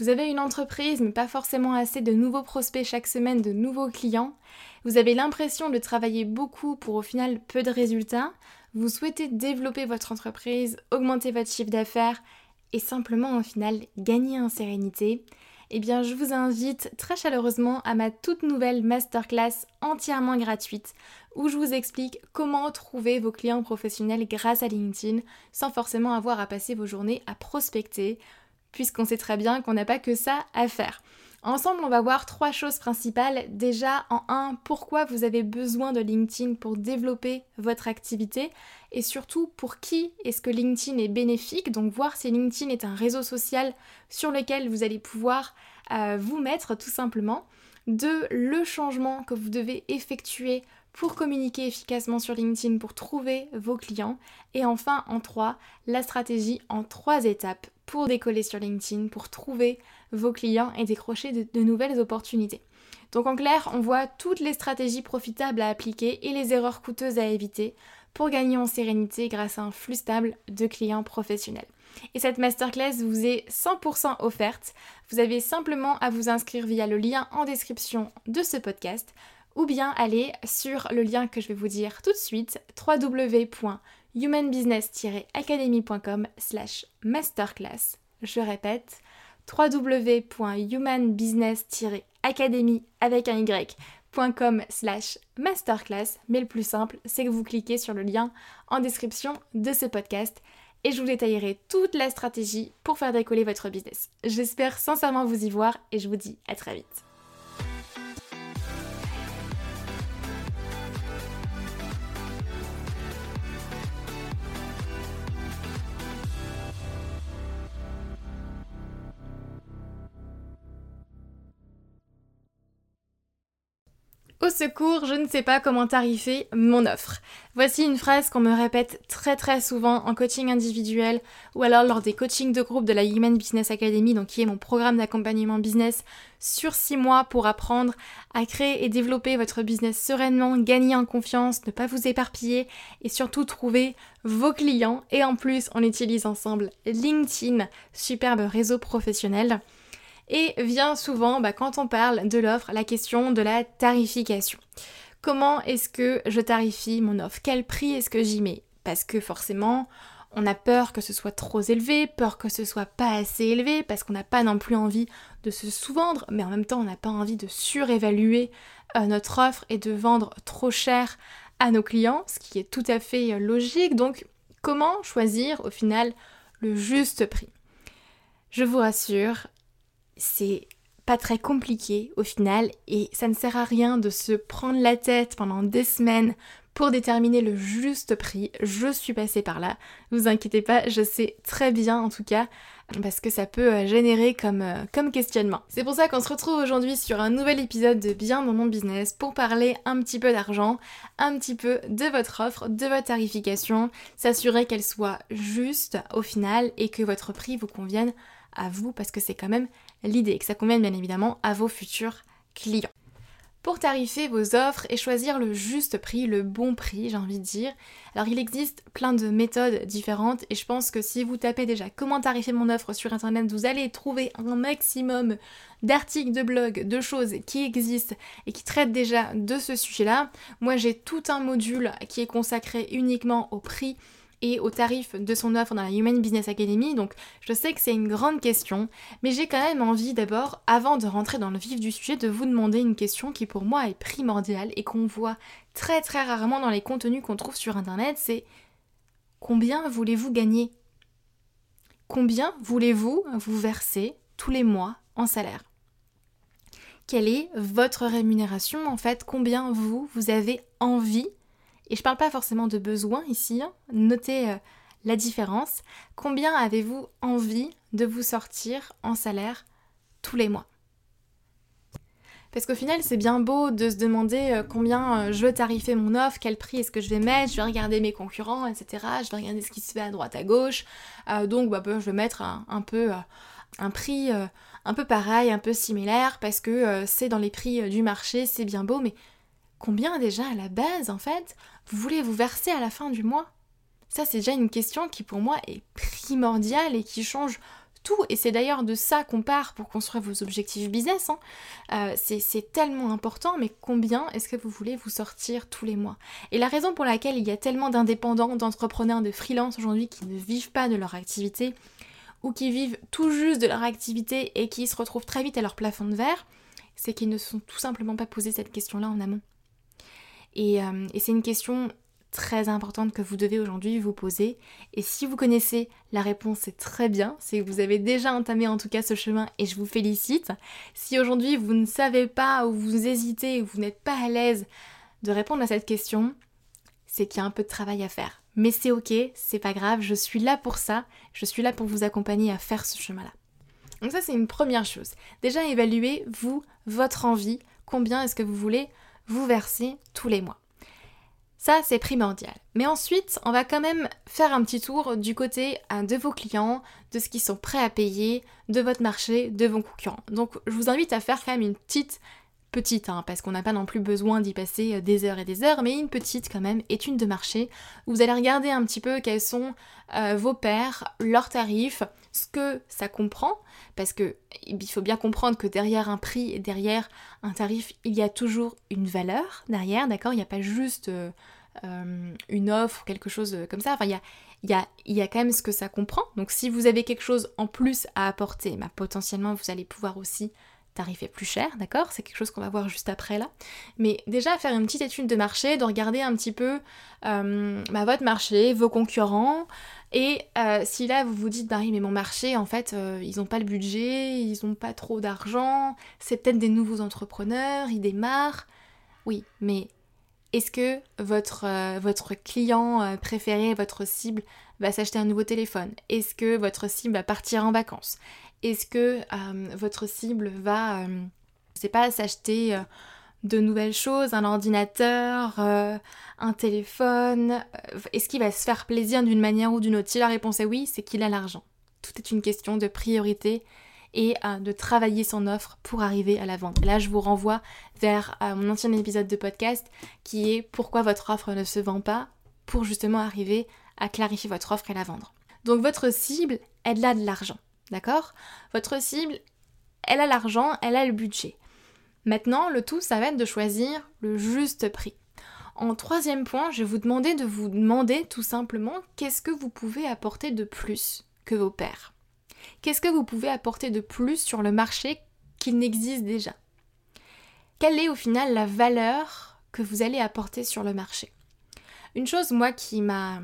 Vous avez une entreprise mais pas forcément assez de nouveaux prospects chaque semaine, de nouveaux clients. Vous avez l'impression de travailler beaucoup pour au final peu de résultats. Vous souhaitez développer votre entreprise, augmenter votre chiffre d'affaires et simplement au final gagner en sérénité. Eh bien, je vous invite très chaleureusement à ma toute nouvelle masterclass entièrement gratuite où je vous explique comment trouver vos clients professionnels grâce à LinkedIn sans forcément avoir à passer vos journées à prospecter puisqu'on sait très bien qu'on n'a pas que ça à faire. Ensemble, on va voir trois choses principales. Déjà, en un, pourquoi vous avez besoin de LinkedIn pour développer votre activité et surtout pour qui est-ce que LinkedIn est bénéfique? Donc voir si LinkedIn est un réseau social sur lequel vous allez pouvoir euh, vous mettre tout simplement. Deux, le changement que vous devez effectuer pour communiquer efficacement sur LinkedIn, pour trouver vos clients. Et enfin, en trois, la stratégie en trois étapes pour décoller sur LinkedIn, pour trouver vos clients et décrocher de, nouvelles opportunités. Donc en clair, on voit toutes les stratégies profitables à appliquer et les erreurs coûteuses à éviter pour gagner en sérénité grâce à un flux stable de clients professionnels. Et cette masterclass vous est 100% offerte. Vous avez simplement à vous inscrire via le lien en description de ce podcast ou bien aller sur le lien que je vais vous dire tout de suite www humanbusiness-academy.com slash masterclass. Je répète, www.humanbusiness-academy avec un y.com slash masterclass. Mais le plus simple, c'est que vous cliquez sur le lien en description de ce podcast et je vous détaillerai toute la stratégie pour faire décoller votre business. J'espère sincèrement vous y voir et je vous dis à très vite. Au secours, je ne sais pas comment tarifer mon offre. Voici une phrase qu'on me répète très très souvent en coaching individuel ou alors lors des coachings de groupe de la Human Business Academy, donc qui est mon programme d'accompagnement business sur 6 mois pour apprendre à créer et développer votre business sereinement, gagner en confiance, ne pas vous éparpiller et surtout trouver vos clients. Et en plus, on utilise ensemble LinkedIn, superbe réseau professionnel. Et vient souvent, bah, quand on parle de l'offre, la question de la tarification. Comment est-ce que je tarifie mon offre? Quel prix est-ce que j'y mets? Parce que forcément, on a peur que ce soit trop élevé, peur que ce soit pas assez élevé, parce qu'on n'a pas non plus envie de se sous-vendre, mais en même temps, on n'a pas envie de surévaluer euh, notre offre et de vendre trop cher à nos clients, ce qui est tout à fait euh, logique. Donc, comment choisir au final le juste prix? Je vous rassure, c'est pas très compliqué au final et ça ne sert à rien de se prendre la tête pendant des semaines pour déterminer le juste prix. Je suis passée par là, vous inquiétez pas, je sais très bien en tout cas parce que ça peut euh, générer comme, euh, comme questionnement. C'est pour ça qu'on se retrouve aujourd'hui sur un nouvel épisode de Bien dans mon business pour parler un petit peu d'argent, un petit peu de votre offre, de votre tarification, s'assurer qu'elle soit juste au final et que votre prix vous convienne à vous parce que c'est quand même l'idée, que ça convienne bien évidemment à vos futurs clients. Pour tarifer vos offres et choisir le juste prix, le bon prix, j'ai envie de dire. Alors il existe plein de méthodes différentes et je pense que si vous tapez déjà comment tarifer mon offre sur internet, vous allez trouver un maximum d'articles de blog, de choses qui existent et qui traitent déjà de ce sujet-là. Moi j'ai tout un module qui est consacré uniquement au prix et au tarif de son offre dans la Human Business Academy. Donc je sais que c'est une grande question, mais j'ai quand même envie d'abord, avant de rentrer dans le vif du sujet, de vous demander une question qui pour moi est primordiale et qu'on voit très très rarement dans les contenus qu'on trouve sur Internet, c'est combien voulez-vous gagner? Combien voulez-vous vous verser tous les mois en salaire? Quelle est votre rémunération en fait? Combien vous, vous avez envie et je parle pas forcément de besoin ici, hein. notez euh, la différence, combien avez-vous envie de vous sortir en salaire tous les mois? Parce qu'au final, c'est bien beau de se demander euh, combien euh, je veux tarifer mon offre, quel prix est-ce que je vais mettre, je vais regarder mes concurrents, etc. Je vais regarder ce qui se fait à droite, à gauche. Donc, bah, bah, je vais mettre un, peu un prix un peu pareil, un peu similaire, parce que c'est dans les prix du marché, c'est bien beau, mais combien déjà à la base, en fait, voulez vous verser à la fin du mois? Ça, c'est déjà une question qui pour moi est primordiale et qui change tout. Et c'est d'ailleurs de ça qu'on part pour construire vos objectifs business. Hein. Euh, c'est tellement important, mais combien est-ce que vous voulez vous sortir tous les mois? Et la raison pour laquelle il y a tellement d'indépendants, d'entrepreneurs, de freelance aujourd'hui qui ne vivent pas de leur activité ou qui vivent tout juste de leur activité et qui se retrouvent très vite à leur plafond de verre, c'est qu'ils ne sont tout simplement pas posé cette question-là en amont. Et, euh, et c'est une question très importante que vous devez aujourd'hui vous poser. Et si vous connaissez la réponse, c'est très bien. C'est que vous avez déjà entamé en tout cas ce chemin et je vous félicite. Si aujourd'hui vous ne savez pas ou vous hésitez ou vous n'êtes pas à l'aise de répondre à cette question, c'est qu'il y a un peu de travail à faire. Mais c'est ok, c'est pas grave, je suis là pour ça, je suis là pour vous accompagner à faire ce chemin-là. Donc ça c'est une première chose. Déjà évaluez vous, votre envie, combien est-ce que vous voulez vous verser tous les mois. Ça, c'est primordial. Mais ensuite, on va quand même faire un petit tour du côté hein, de vos clients, de ce qu'ils sont prêts à payer, de votre marché, de vos concurrents. Donc, je vous invite à faire quand même une petite, petite, hein, parce qu'on n'a pas non plus besoin d'y passer euh, des heures et des heures, mais une petite quand même étude de marché où vous allez regarder un petit peu quels sont euh, vos pairs, leurs tarifs, ce que ça comprend, parce que il faut bien comprendre que derrière un prix et derrière un tarif, il y a toujours une valeur derrière, d'accord? Il n'y a pas juste euh, euh, une offre ou quelque chose comme ça. Enfin, il y a, quand même ce que ça comprend. Donc si vous avez quelque chose en plus à apporter, bah, potentiellement vous allez pouvoir aussi tarifer plus cher, d'accord? C'est quelque chose qu'on va voir juste après là. Mais déjà faire une petite étude de marché, de regarder un petit peu euh, bah, votre marché, vos concurrents, et euh, si là vous vous dites, bah oui, mais mon marché, en fait, euh, ils n'ont pas le budget, ils n'ont pas trop d'argent, c'est peut-être des nouveaux entrepreneurs, ils démarrent. Oui, mais est-ce que votre, votre client préféré, votre cible, va s'acheter un nouveau téléphone? Est-ce que votre cible va partir en vacances? Est-ce que votre cible va, je sais pas, s'acheter de nouvelles choses, un ordinateur, euh, un téléphone? Euh, Est-ce qu'il va se faire plaisir d'une manière ou d'une autre? Si la réponse est oui, c'est qu'il a l'argent. Tout est une question de priorité et euh, de travailler son offre pour arriver à la vente. là, je vous renvoie vers mon ancien épisode de podcast qui est pourquoi votre offre ne se vend pas? pour justement arriver à clarifier votre offre et la vendre. Donc votre cible, elle a de l'argent, d'accord? Votre cible, elle a l'argent, elle a le budget. Maintenant, le tout, ça va être de choisir le juste prix. En troisième point, je vais vous demander de vous demander tout simplement qu'est-ce que vous pouvez apporter de plus que vos pairs? Qu'est-ce que vous pouvez apporter de plus sur le marché qui n'existe déjà? Quelle est au final la valeur que vous allez apporter sur le marché? Une chose, moi, qui m'a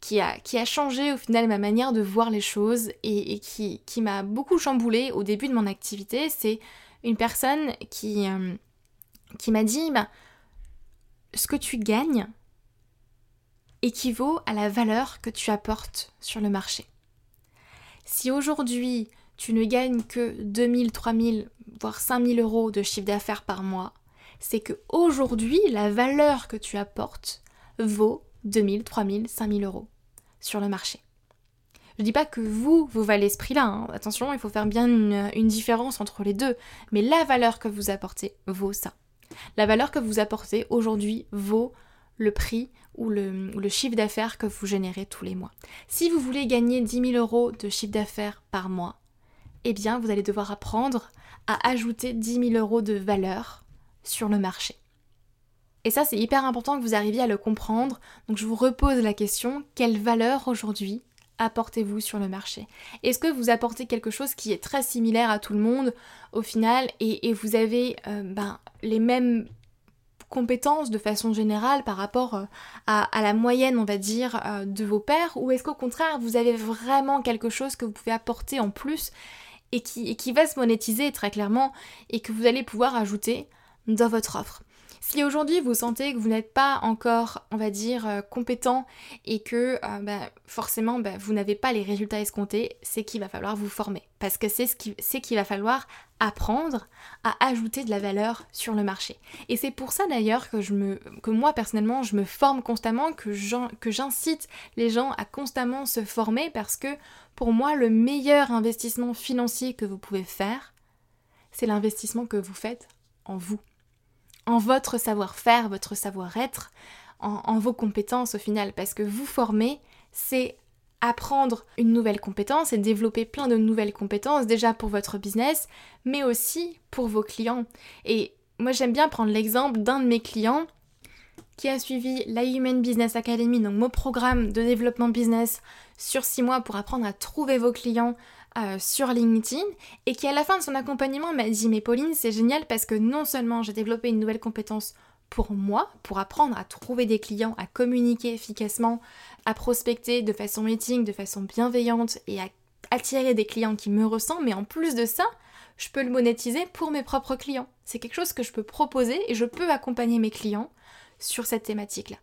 qui a, qui a changé au final ma manière de voir les choses et, qui, qui m'a beaucoup chamboulé au début de mon activité, c'est une personne qui, euh, qui m'a dit bah, ce que tu gagnes équivaut à la valeur que tu apportes sur le marché. Si aujourd'hui tu ne gagnes que 2000, 3000, voire 5000 euros de chiffre d'affaires par mois, c'est que aujourd'hui la valeur que tu apportes vaut 2000, 3000, 5000 euros sur le marché. Je dis pas que vous, vous valez ce prix-là. Hein. Attention, il faut faire bien une, différence entre les deux. Mais la valeur que vous apportez vaut ça. La valeur que vous apportez aujourd'hui vaut le prix ou le, ou le chiffre d'affaires que vous générez tous les mois. Si vous voulez gagner 10 000 euros de chiffre d'affaires par mois, eh bien, vous allez devoir apprendre à ajouter 10 000 euros de valeur sur le marché. Et ça, c'est hyper important que vous arriviez à le comprendre. Donc, je vous repose la question, quelle valeur aujourd'hui apportez-vous sur le marché? Est-ce que vous apportez quelque chose qui est très similaire à tout le monde au final et, vous avez euh, ben, les mêmes compétences de façon générale par rapport euh, à, la moyenne, on va dire, euh, de vos pairs? Ou est-ce qu'au contraire, vous avez vraiment quelque chose que vous pouvez apporter en plus et qui, et qui va se monétiser très clairement et que vous allez pouvoir ajouter dans votre offre? Si aujourd'hui vous sentez que vous n'êtes pas encore, on va dire, euh, compétent et que euh, bah, forcément bah, vous n'avez pas les résultats escomptés, c'est qu'il va falloir vous former. Parce que c'est ce qu'il va falloir apprendre à ajouter de la valeur sur le marché. Et c'est pour ça d'ailleurs que, que moi personnellement je me forme constamment, que j'incite les gens à constamment se former parce que pour moi le meilleur investissement financier que vous pouvez faire, c'est l'investissement que vous faites en vous en votre savoir-faire, votre savoir-être, en, vos compétences au final. Parce que vous former, c'est apprendre une nouvelle compétence et développer plein de nouvelles compétences, déjà pour votre business, mais aussi pour vos clients. Et moi j'aime bien prendre l'exemple d'un de mes clients qui a suivi la Human Business Academy, donc mon programme de développement business sur six mois pour apprendre à trouver vos clients, euh, sur LinkedIn et qui à la fin de son accompagnement m'a dit mais Pauline c'est génial parce que non seulement j'ai développé une nouvelle compétence pour moi, pour apprendre à trouver des clients, à communiquer efficacement, à prospecter de façon meeting, de façon bienveillante et à attirer des clients qui me ressemblent, mais en plus de ça, je peux le monétiser pour mes propres clients. C'est quelque chose que je peux proposer et je peux accompagner mes clients sur cette thématique-là.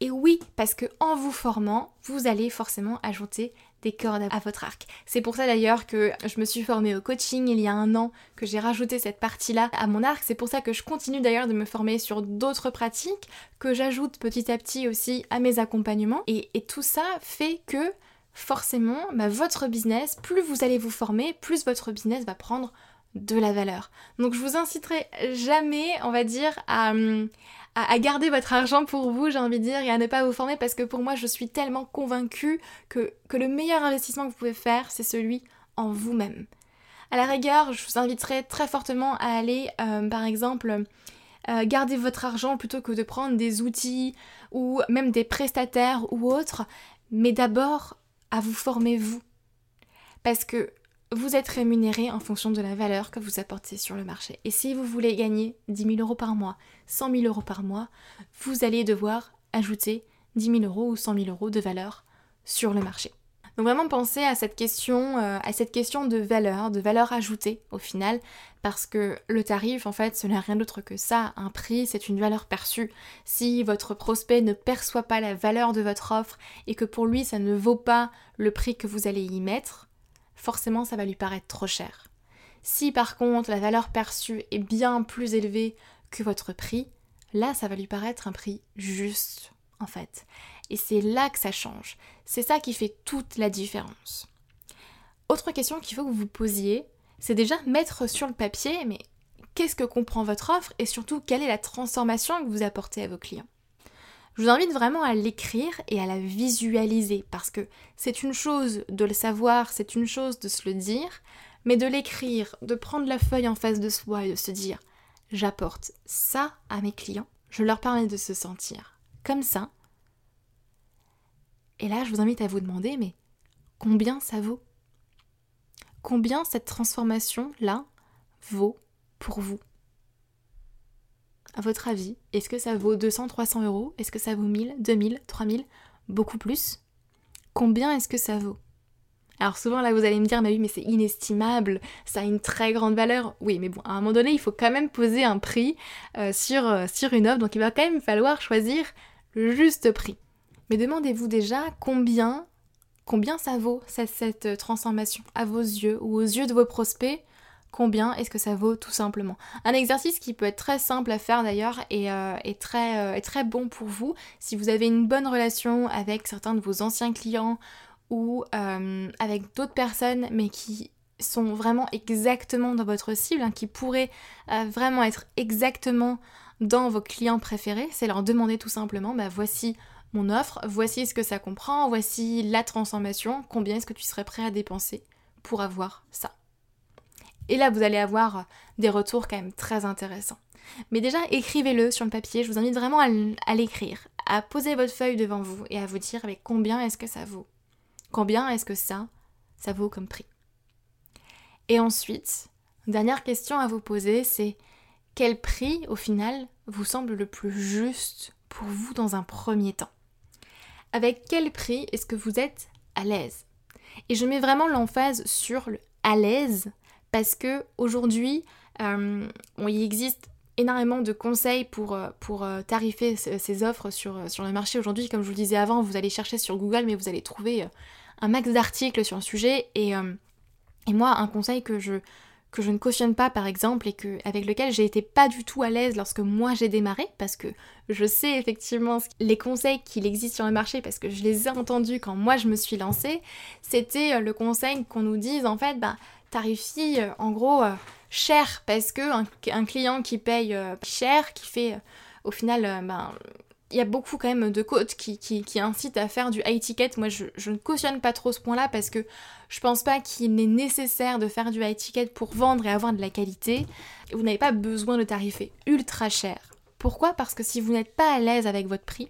Et oui, parce que en vous formant, vous allez forcément ajouter des cordes à votre arc. C'est pour ça d'ailleurs que je me suis formée au coaching il y a un an, que j'ai rajouté cette partie-là à mon arc. C'est pour ça que je continue d'ailleurs de me former sur d'autres pratiques, que j'ajoute petit à petit aussi à mes accompagnements. Et, tout ça fait que forcément, bah, votre business, plus vous allez vous former, plus votre business va prendre de la valeur. Donc je vous inciterai jamais, on va dire, à, à, garder votre argent pour vous, j'ai envie de dire, et à ne pas vous former parce que pour moi, je suis tellement convaincue que, que le meilleur investissement que vous pouvez faire, c'est celui en vous-même. À la rigueur, je vous inviterai très fortement à aller, euh, par exemple, euh, garder votre argent plutôt que de prendre des outils ou même des prestataires ou autres, mais d'abord à vous former vous. Parce que vous êtes rémunéré en fonction de la valeur que vous apportez sur le marché. Et si vous voulez gagner 10 000 euros par mois, 100 000 euros par mois, vous allez devoir ajouter 10 000 euros ou 100 000 euros de valeur sur le marché. Donc vraiment pensez à cette question, euh, à cette question de valeur, de valeur ajoutée au final, parce que le tarif en fait ce n'est rien d'autre que ça, un prix c'est une valeur perçue. Si votre prospect ne perçoit pas la valeur de votre offre et que pour lui ça ne vaut pas le prix que vous allez y mettre, forcément ça va lui paraître trop cher. Si par contre la valeur perçue est bien plus élevée que votre prix, là ça va lui paraître un prix juste en fait. Et c'est là que ça change. C'est ça qui fait toute la différence. Autre question qu'il faut que vous posiez, c'est déjà mettre sur le papier, mais qu'est-ce que comprend votre offre et surtout quelle est la transformation que vous apportez à vos clients? Je vous invite vraiment à l'écrire et à la visualiser parce que c'est une chose de le savoir, c'est une chose de se le dire, mais de l'écrire, de prendre la feuille en face de soi et de se dire j'apporte ça à mes clients, je leur permets de se sentir comme ça. Et là, je vous invite à vous demander mais combien ça vaut? Combien cette transformation-là vaut pour vous? À votre avis, est-ce que ça vaut 200, 300 euros? Est-ce que ça vaut 1000, 2000, 3000 Beaucoup plus. Combien est-ce que ça vaut? Alors souvent là vous allez me dire mais oui mais c'est inestimable, ça a une très grande valeur. Oui mais bon à un moment donné il faut quand même poser un prix euh, sur, euh, sur une offre. Donc il va quand même falloir choisir le juste prix. Mais demandez-vous déjà combien combien ça vaut cette, cette transformation à vos yeux ou aux yeux de vos prospects combien est-ce que ça vaut tout simplement. Un exercice qui peut être très simple à faire d'ailleurs et, euh, très, euh, très bon pour vous si vous avez une bonne relation avec certains de vos anciens clients ou euh, avec d'autres personnes mais qui sont vraiment exactement dans votre cible, hein, qui pourraient vraiment être exactement dans vos clients préférés, c'est leur demander tout simplement, bah voici mon offre, voici ce que ça comprend, voici la transformation, combien est-ce que tu serais prêt à dépenser pour avoir ça. Et là, vous allez avoir des retours quand même très intéressants. Mais déjà, écrivez-le sur le papier. Je vous invite vraiment à l'écrire, à poser votre feuille devant vous et à vous dire avec combien est-ce que ça vaut? Combien est-ce que ça, ça vaut comme prix? Et ensuite, dernière question à vous poser, c'est quel prix au final vous semble le plus juste pour vous dans un premier temps? Avec quel prix est-ce que vous êtes à l'aise? Et je mets vraiment l'emphase sur le à l'aise parce que aujourd'hui, euh, il existe énormément de conseils pour, euh, pour euh, tarifer ces offres sur, euh, sur le marché aujourd'hui. Comme je vous le disais avant, vous allez chercher sur Google, mais vous allez trouver un max d'articles sur le sujet. Et, et moi, un conseil que je, que je ne cautionne pas par exemple et que, avec lequel j'ai été pas du tout à l'aise lorsque moi j'ai démarré parce que je sais effectivement les conseils qu'il existe sur le marché parce que je les ai entendus quand moi je me suis lancée, c'était le conseil qu'on nous dise en fait bah tarifie en gros cher parce que un, client qui paye euh, cher, qui fait euh, au final, euh, ben, il y a beaucoup quand même de codes qui, qui, incitent à faire du high ticket. Moi, je, ne cautionne pas trop ce point-là parce que je pense pas qu'il est nécessaire de faire du high ticket pour vendre et avoir de la qualité. Vous n'avez pas besoin de tarifer ultra cher. Pourquoi? Parce que si vous n'êtes pas à l'aise avec votre prix,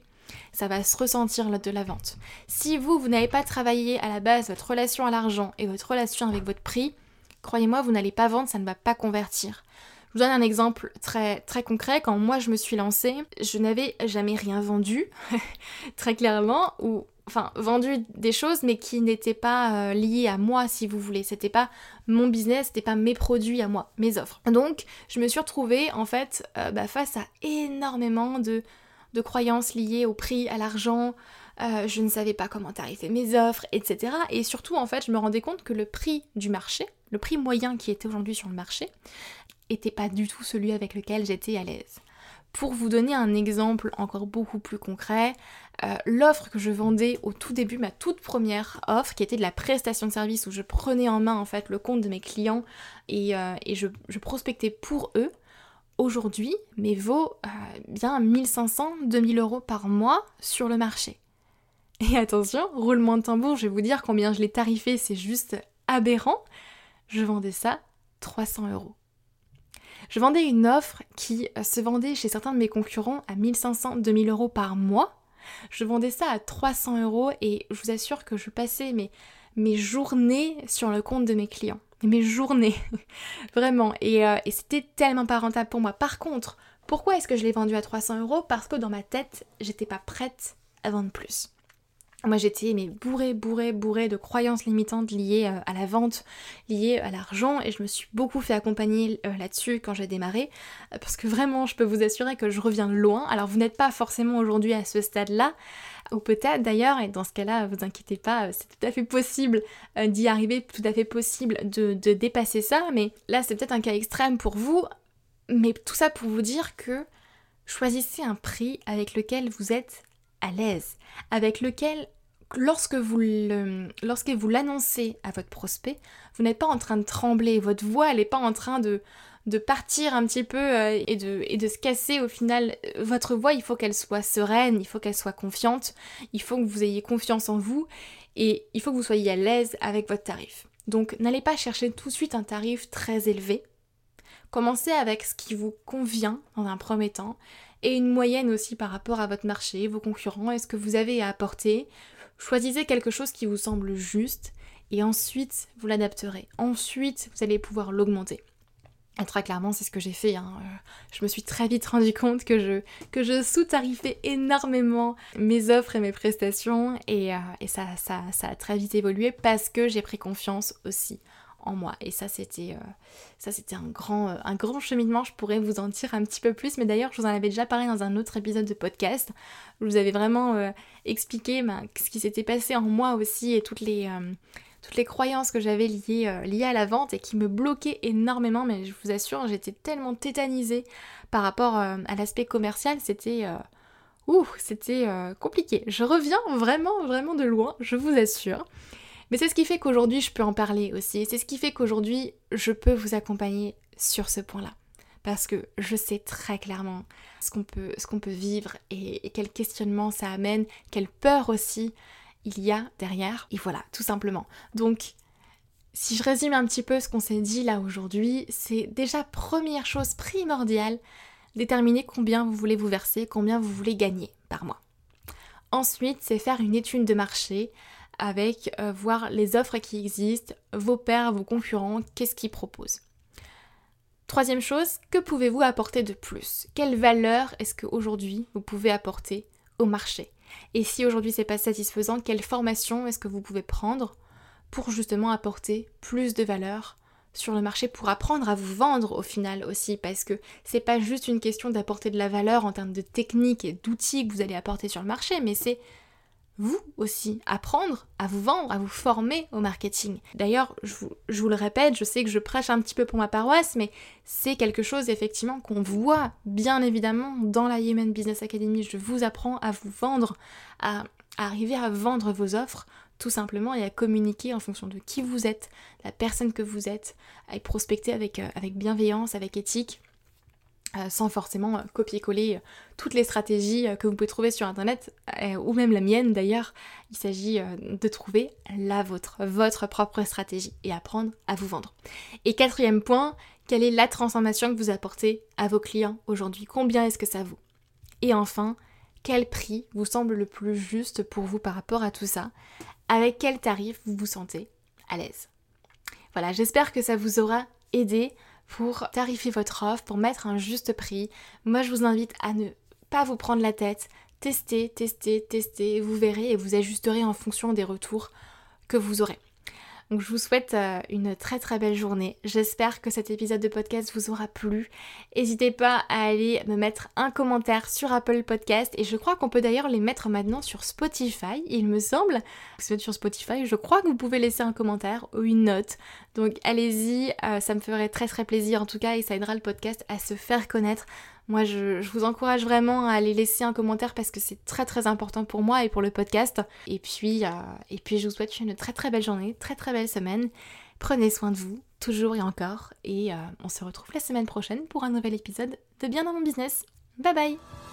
ça va se ressentir de la vente. Si vous, vous n'avez pas travaillé à la base votre relation à l'argent et votre relation avec votre prix, croyez-moi, vous n'allez pas vendre, ça ne va pas convertir. Je vous donne un exemple très, très concret. Quand moi je me suis lancée, je n'avais jamais rien vendu, très clairement, ou enfin vendu des choses mais qui n'étaient pas euh, liées à moi si vous voulez. C'était pas mon business, c'était pas mes produits à moi, mes offres. Donc je me suis retrouvée en fait euh, bah, face à énormément de, de croyances liées au prix, à l'argent, euh, je ne savais pas comment tarifer mes offres, etc. Et surtout, en fait, je me rendais compte que le prix du marché, le prix moyen qui était aujourd'hui sur le marché, était pas du tout celui avec lequel j'étais à l'aise. Pour vous donner un exemple encore beaucoup plus concret, euh, l'offre que je vendais au tout début, ma toute première offre, qui était de la prestation de service où je prenais en main en fait le compte de mes clients et, euh, je, prospectais pour eux, aujourd'hui, mais vaut bien 1500, 2000 euros par mois sur le marché. Et attention, roulement de tambour, je vais vous dire combien je l'ai tarifé, c'est juste aberrant. Je vendais ça 300 euros. Je vendais une offre qui euh, se vendait chez certains de mes concurrents à 1500-2000 euros par mois. Je vendais ça à 300 euros et je vous assure que je passais mes, journées sur le compte de mes clients. Mes journées, vraiment. Et, euh, et c'était tellement pas rentable pour moi. Par contre, pourquoi est-ce que je l'ai vendu à 300 euros? Parce que dans ma tête, j'étais pas prête à vendre plus. Moi j'étais mais bourrée, bourrée, bourrée de croyances limitantes liées euh, à la vente, liées à l'argent et je me suis beaucoup fait accompagner euh, là-dessus quand j'ai démarré euh, parce que vraiment je peux vous assurer que je reviens loin. Alors vous n'êtes pas forcément aujourd'hui à ce stade-là ou peut-être d'ailleurs et dans ce cas-là vous inquiétez pas c'est tout à fait possible d'y arriver, tout à fait possible de, de dépasser ça mais là c'est peut-être un cas extrême pour vous mais tout ça pour vous dire que choisissez un prix avec lequel vous êtes à l'aise, avec lequel lorsque vous l'annoncez à votre prospect, vous n'êtes pas en train de trembler, votre voix n'est pas en train de, de partir un petit peu euh, et, de, et de se casser au final. Votre voix, il faut qu'elle soit sereine, il faut qu'elle soit confiante, il faut que vous ayez confiance en vous et il faut que vous soyez à l'aise avec votre tarif. Donc n'allez pas chercher tout de suite un tarif très élevé. Commencez avec ce qui vous convient dans un premier temps et une moyenne aussi par rapport à votre marché, vos concurrents et ce que vous avez à apporter? Choisissez quelque chose qui vous semble juste et ensuite vous l'adapterez. Ensuite, vous allez pouvoir l'augmenter. Et très clairement, c'est ce que j'ai fait. Hein. Euh, je me suis très vite rendu compte que je, sous-tarifais énormément mes offres et mes prestations et, euh, ça, ça, ça a très vite évolué parce que j'ai pris confiance aussi en moi. Et ça, c'était euh, un grand, euh, un grand cheminement. Je pourrais vous en dire un petit peu plus, mais d'ailleurs, je vous en avais déjà parlé dans un autre épisode de podcast. Je vous avais vraiment euh, expliqué ben, ce qui s'était passé en moi aussi et toutes les toutes les croyances que j'avais liées, liées à la vente et qui me bloquaient énormément, mais je vous assure, j'étais tellement tétanisée par rapport à l'aspect commercial, c'était... Ouh, c'était compliqué. Je reviens vraiment, vraiment de loin, je vous assure. Mais c'est ce qui fait qu'aujourd'hui je peux en parler aussi. C'est ce qui fait qu'aujourd'hui je peux vous accompagner sur ce point-là. Parce que je sais très clairement ce qu'on peut, vivre et quel questionnement ça amène, quelle peur aussi il y a derrière. Et voilà, tout simplement. Donc, si je résume un petit peu ce qu'on s'est dit là aujourd'hui, c'est déjà première chose primordiale, déterminer combien vous voulez vous verser, combien vous voulez gagner par mois. Ensuite, c'est faire une étude de marché, avec euh, voir les offres qui existent, vos pairs, vos concurrents, qu'est-ce qu'ils proposent. Troisième chose, que pouvez-vous apporter de plus? Quelle valeur est-ce qu'aujourd'hui vous pouvez apporter au marché? Et si aujourd'hui c'est pas satisfaisant, quelle formation est-ce que vous pouvez prendre pour justement apporter plus de valeur sur le marché pour apprendre à vous vendre au final aussi? Parce que c'est pas juste une question d'apporter de la valeur en termes de techniques et d'outils que vous allez apporter sur le marché, mais c'est vous aussi apprendre à vous vendre, à vous former au marketing. D'ailleurs, je vous, le répète, je sais que je prêche un petit peu pour ma paroisse, mais c'est quelque chose effectivement qu'on voit bien évidemment dans la Yemen Business Academy. Je vous apprends à vous vendre, à, arriver à vendre vos offres tout simplement et à communiquer en fonction de qui vous êtes, la personne que vous êtes, à prospecter avec, euh, avec bienveillance, avec éthique euh, sans forcément euh, copier-coller euh, toutes les stratégies que vous pouvez trouver sur internet, ou même la mienne d'ailleurs. Il s'agit de trouver la vôtre, votre propre stratégie et apprendre à vous vendre. Et quatrième point, quelle est la transformation que vous apportez à vos clients aujourd'hui? Combien est-ce que ça vaut? Et enfin, quel prix vous semble le plus juste pour vous par rapport à tout ça? Avec quel tarif vous vous sentez à l'aise? Voilà, j'espère que ça vous aura aidé pour tarifier votre offre, pour mettre un juste prix. Moi, je vous invite à ne pas vous prendre la tête. Testez, testez, testez, vous verrez et vous ajusterez en fonction des retours que vous aurez. Donc je vous souhaite euh, une très très belle journée. J'espère que cet épisode de podcast vous aura plu. N'hésitez pas à aller me mettre un commentaire sur Apple Podcast et je crois qu'on peut d'ailleurs les mettre maintenant sur Spotify, il me semble. Si vous êtes sur Spotify, je crois que vous pouvez laisser un commentaire ou une note. Donc allez-y, euh, ça me ferait très très plaisir en tout cas et ça aidera le podcast à se faire connaître moi, je, vous encourage vraiment à aller laisser un commentaire parce que c'est très très important pour moi et pour le podcast. Et puis, euh, et puis je vous souhaite une très très belle journée, très très belle semaine. Prenez soin de vous, toujours et encore. Et euh, on se retrouve la semaine prochaine pour un nouvel épisode de Bien dans mon business. Bye bye